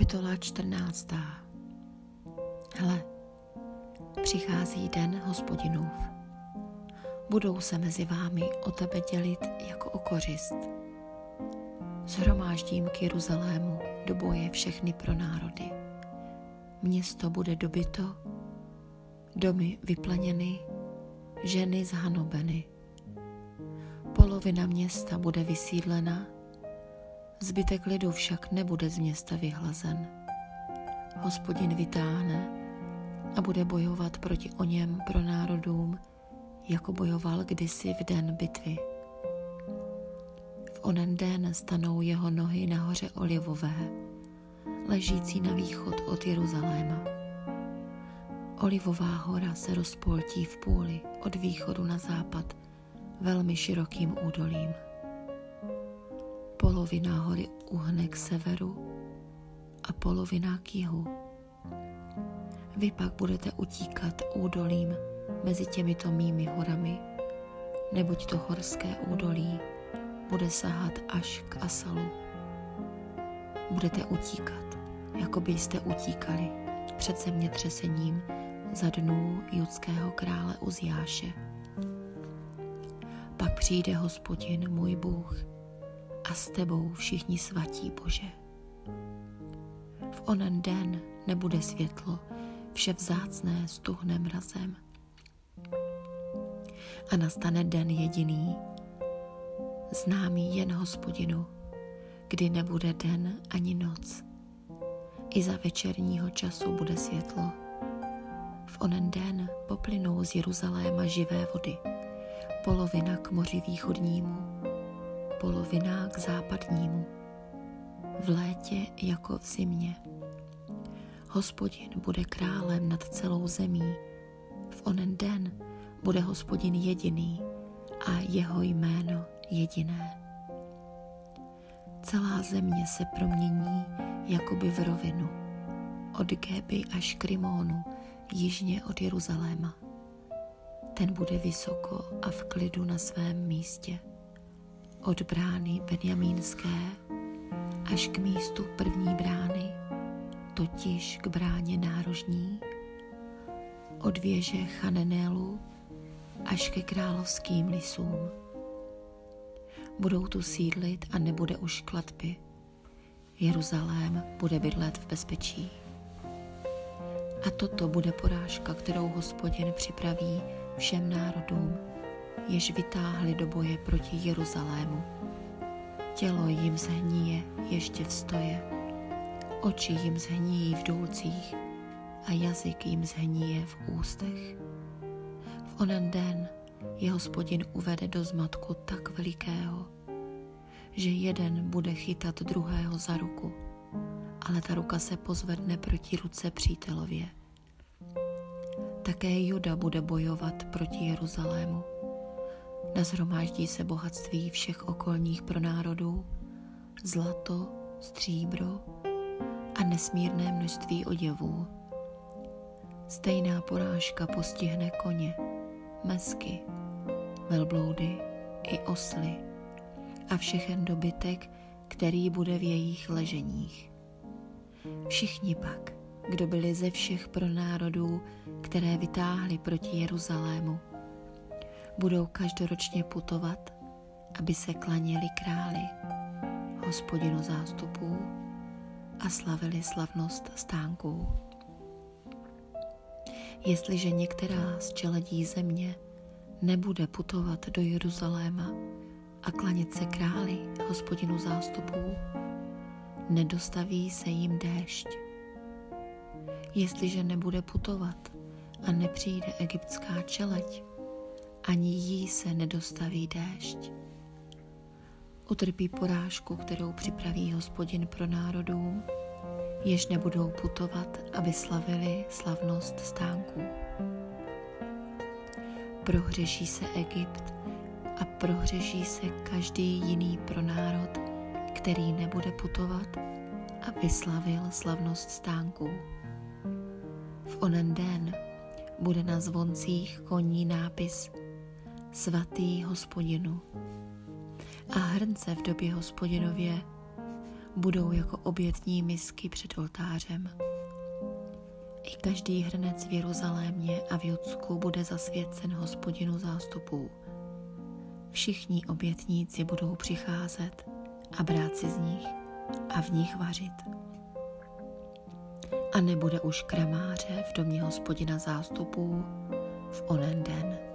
Kapitola 14. Hle, přichází den hospodinův. Budou se mezi vámi o tebe dělit jako o kořist. Zhromáždím k Jeruzalému do boje všechny pro národy. Město bude dobyto, domy vyplněny, ženy zhanobeny. Polovina města bude vysídlena, Zbytek lidu však nebude z města vyhlazen. Hospodin vytáhne a bude bojovat proti o něm pro národům, jako bojoval kdysi v den bitvy. V onen den stanou jeho nohy na hoře Olivové, ležící na východ od Jeruzaléma. Olivová hora se rozpoltí v půli od východu na západ velmi širokým údolím polovina hory uhne k severu a polovina k jihu. Vy pak budete utíkat údolím mezi těmito mými horami, neboť to horské údolí bude sahat až k Asalu. Budete utíkat, jako byste utíkali před zemětřesením za dnů judského krále Uziáše. Pak přijde hospodin, můj Bůh, a s tebou všichni svatí Bože. V onen den nebude světlo, vše vzácné stuhne mrazem. A nastane den jediný, známý jen hospodinu, kdy nebude den ani noc. I za večerního času bude světlo. V onen den poplynou z Jeruzaléma živé vody, polovina k moři východnímu, polovina k západnímu, v létě jako v zimě. Hospodin bude králem nad celou zemí. V onen den bude hospodin jediný a jeho jméno jediné. Celá země se promění jakoby v rovinu, od Géby až k Rimónu, jižně od Jeruzaléma. Ten bude vysoko a v klidu na svém místě od brány Benjamínské až k místu první brány, totiž k bráně nárožní, od věže Chanenélu až ke královským lisům. Budou tu sídlit a nebude už kladby. Jeruzalém bude bydlet v bezpečí. A toto bude porážka, kterou hospodin připraví všem národům, jež vytáhli do boje proti Jeruzalému. Tělo jim zhníje ještě v stoje, oči jim zhníjí v důlcích a jazyk jim zhníje v ústech. V onen den je hospodin uvede do zmatku tak velikého, že jeden bude chytat druhého za ruku, ale ta ruka se pozvedne proti ruce přítelově. Také Juda bude bojovat proti Jeruzalému Nazhromáždí se bohatství všech okolních pronárodů, zlato, stříbro a nesmírné množství oděvů. Stejná porážka postihne koně, mesky, velbloudy i osly a všechen dobytek, který bude v jejich leženích. Všichni pak, kdo byli ze všech pronárodů, které vytáhli proti Jeruzalému, budou každoročně putovat, aby se klaněli králi, hospodinu zástupů a slavili slavnost stánků. Jestliže některá z čeledí země nebude putovat do Jeruzaléma a klanět se králi, hospodinu zástupů, nedostaví se jim déšť. Jestliže nebude putovat a nepřijde egyptská čeleď, ani jí se nedostaví déšť. Utrpí porážku, kterou připraví hospodin pro národům, jež nebudou putovat, aby slavili slavnost stánků. Prohřeší se Egypt a prohřeší se každý jiný pro národ, který nebude putovat, aby slavil slavnost stánků. V onen den bude na zvoncích koní nápis svatý hospodinu. A hrnce v době hospodinově budou jako obětní misky před oltářem. I každý hrnec v Jeruzalémě a v Judsku bude zasvěcen hospodinu zástupů. Všichni obětníci budou přicházet a brát si z nich a v nich vařit. A nebude už kramáře v domě hospodina zástupů v onen den.